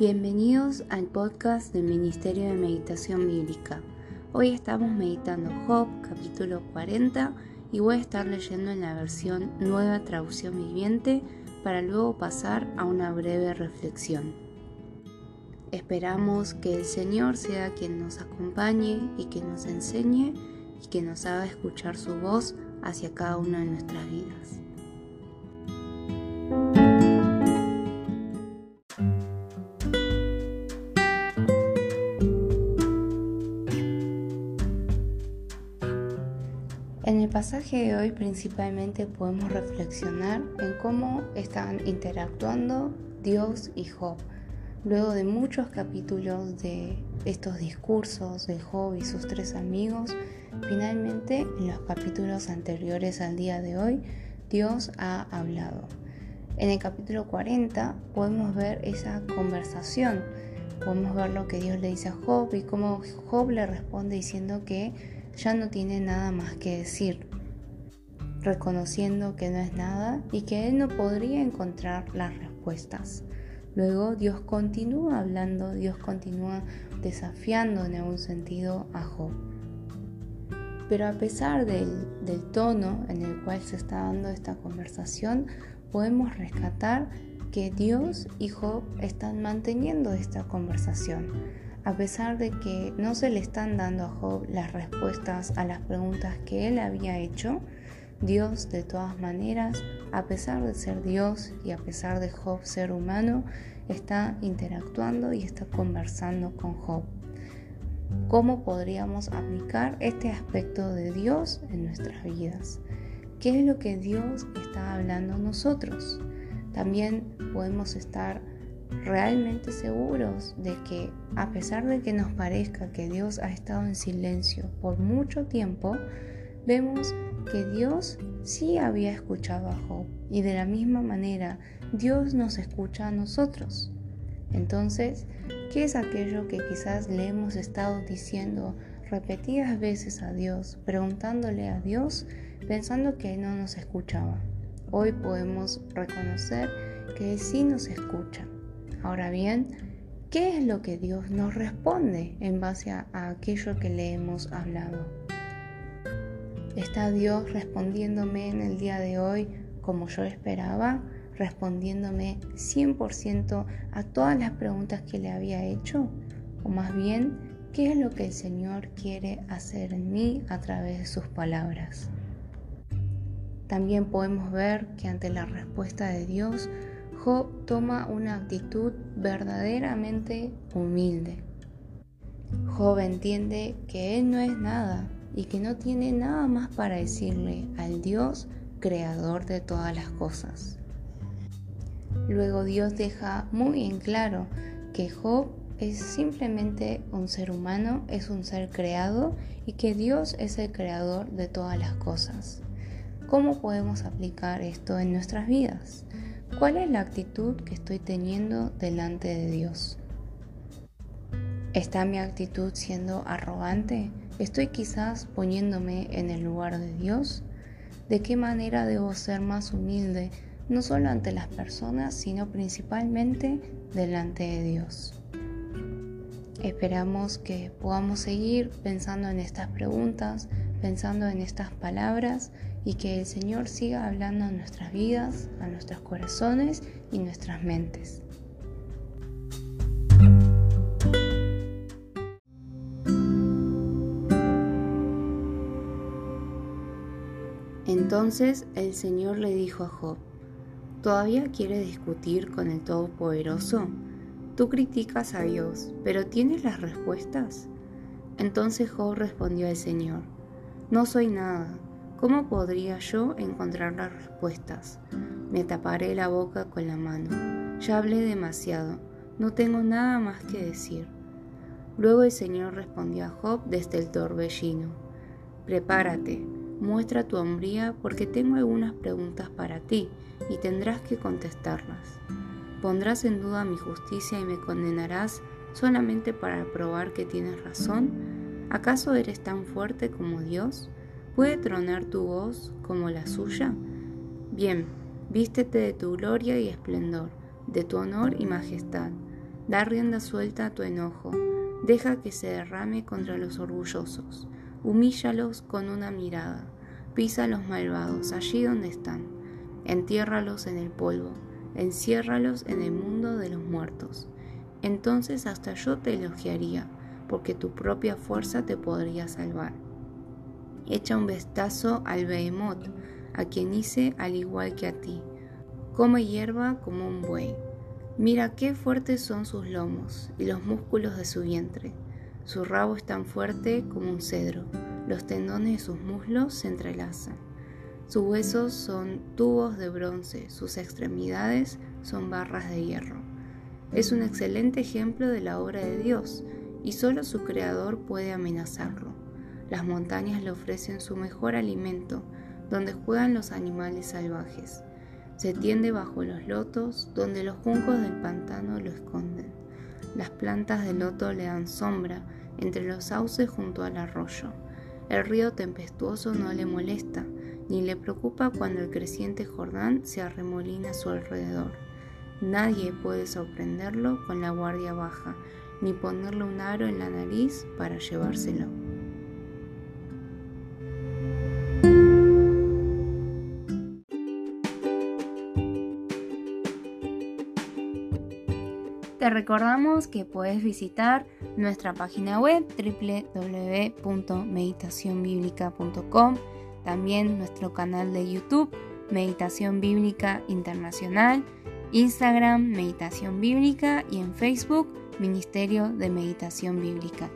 Bienvenidos al podcast del Ministerio de Meditación Bíblica. Hoy estamos meditando Job, capítulo 40, y voy a estar leyendo en la versión Nueva Traducción Viviente para luego pasar a una breve reflexión. Esperamos que el Señor sea quien nos acompañe y que nos enseñe y que nos haga escuchar su voz hacia cada una de nuestras vidas. En el pasaje de hoy principalmente podemos reflexionar en cómo están interactuando Dios y Job. Luego de muchos capítulos de estos discursos de Job y sus tres amigos, finalmente en los capítulos anteriores al día de hoy, Dios ha hablado. En el capítulo 40 podemos ver esa conversación, podemos ver lo que Dios le dice a Job y cómo Job le responde diciendo que ya no tiene nada más que decir, reconociendo que no es nada y que él no podría encontrar las respuestas. Luego Dios continúa hablando, Dios continúa desafiando en algún sentido a Job. Pero a pesar del, del, tono en el cual se está dando esta conversación, podemos rescatar que Dios y Job están manteniendo esta conversación. A pesar de que no se le están dando a Job las respuestas a las preguntas que él había hecho, Dios de todas maneras, a pesar de ser Dios y a pesar de Job ser humano, está interactuando y está conversando con Job. ¿Cómo podríamos aplicar este aspecto de Dios en nuestras vidas? ¿Qué es lo que Dios está hablando a nosotros? También podemos estar realmente seguros de que a pesar de que nos parezca que Dios ha estado en silencio por mucho tiempo, vemos que Dios sí había escuchado a Job y de la misma manera Dios nos escucha a nosotros. Entonces, ¿qué es aquello que quizás le hemos estado diciendo repetidas veces a Dios, preguntándole a Dios, pensando que no nos escuchaba? Hoy podemos reconocer que sí nos escucha. Ahora bien, ¿qué es lo que Dios nos responde en base a, aquello que le hemos hablado? ¿Está Dios respondiéndome en el día de hoy como yo esperaba? ¿Respondiéndome 100% a todas las preguntas que le había hecho? ¿O más bien, qué es lo que el Señor quiere hacer en mí a través de sus palabras? También podemos ver que ante la respuesta de Dios, Job toma una actitud verdaderamente humilde. Job entiende que él no es nada y que no tiene nada más para decirle al Dios creador de todas las cosas. Luego Dios deja muy en claro que Job es simplemente un ser humano, es un ser creado y que Dios es el creador de todas las cosas. ¿Cómo podemos aplicar esto en nuestras vidas? ¿Cuál es la actitud que estoy teniendo delante de Dios? ¿Está mi actitud siendo arrogante? ¿Estoy quizás poniéndome en el lugar de Dios? ¿De qué manera debo ser más humilde, no solo ante las personas, sino principalmente delante de Dios? Esperamos que podamos seguir pensando en estas preguntas, pensando en estas palabras y que el Señor siga hablando a nuestras vidas, a nuestros corazones y nuestras mentes. Entonces el Señor le dijo a Job, ¿todavía quieres discutir con el Todopoderoso? Tú criticas a Dios, pero ¿tienes las respuestas? Entonces Job respondió al Señor, no soy nada, ¿cómo podría yo encontrar las respuestas? Me taparé la boca con la mano, ya hablé demasiado, no tengo nada más que decir. Luego el Señor respondió a Job desde el torbellino, prepárate, Muestra tu hombría porque tengo algunas preguntas para ti y tendrás que contestarlas. ¿Pondrás en duda mi justicia y me condenarás solamente para probar que tienes razón? ¿Acaso eres tan fuerte como Dios? ¿Puede tronar tu voz como la suya? Bien, vístete de tu gloria y esplendor, de tu honor y majestad. Da rienda suelta a tu enojo, deja que se derrame contra los orgullosos, humíllalos con una mirada, pisa a los malvados allí donde están, entiérralos en el polvo, enciérralos en el mundo de los muertos. Entonces hasta yo te elogiaría, porque tu propia fuerza te podría salvar. Echa un vistazo al behemoth, a quien hice al igual que a ti. Come hierba como un buey. Mira qué fuertes son sus lomos y los músculos de su vientre. Su rabo es tan fuerte como un cedro. Los tendones de sus muslos se entrelazan. Sus huesos son tubos de bronce, sus extremidades son barras de hierro. Es un excelente ejemplo de la obra de Dios y solo su creador puede amenazarlo. Las montañas le ofrecen su mejor alimento, donde juegan los animales salvajes. Se tiende bajo los lotos, donde los juncos del pantano lo esconden. Las plantas de loto le dan sombra entre los sauces junto al arroyo. El río tempestuoso no le molesta, ni le preocupa cuando el creciente Jordán se arremolina a su alrededor. Nadie puede sorprenderlo con la guardia baja, ni ponerle un aro en la nariz para llevárselo. Te recordamos que puedes visitar nuestra página web www.meditacionbiblica.com, también nuestro canal de YouTube Meditación Bíblica Internacional, Instagram Meditación Bíblica y en Facebook Ministerio de Meditación Bíblica.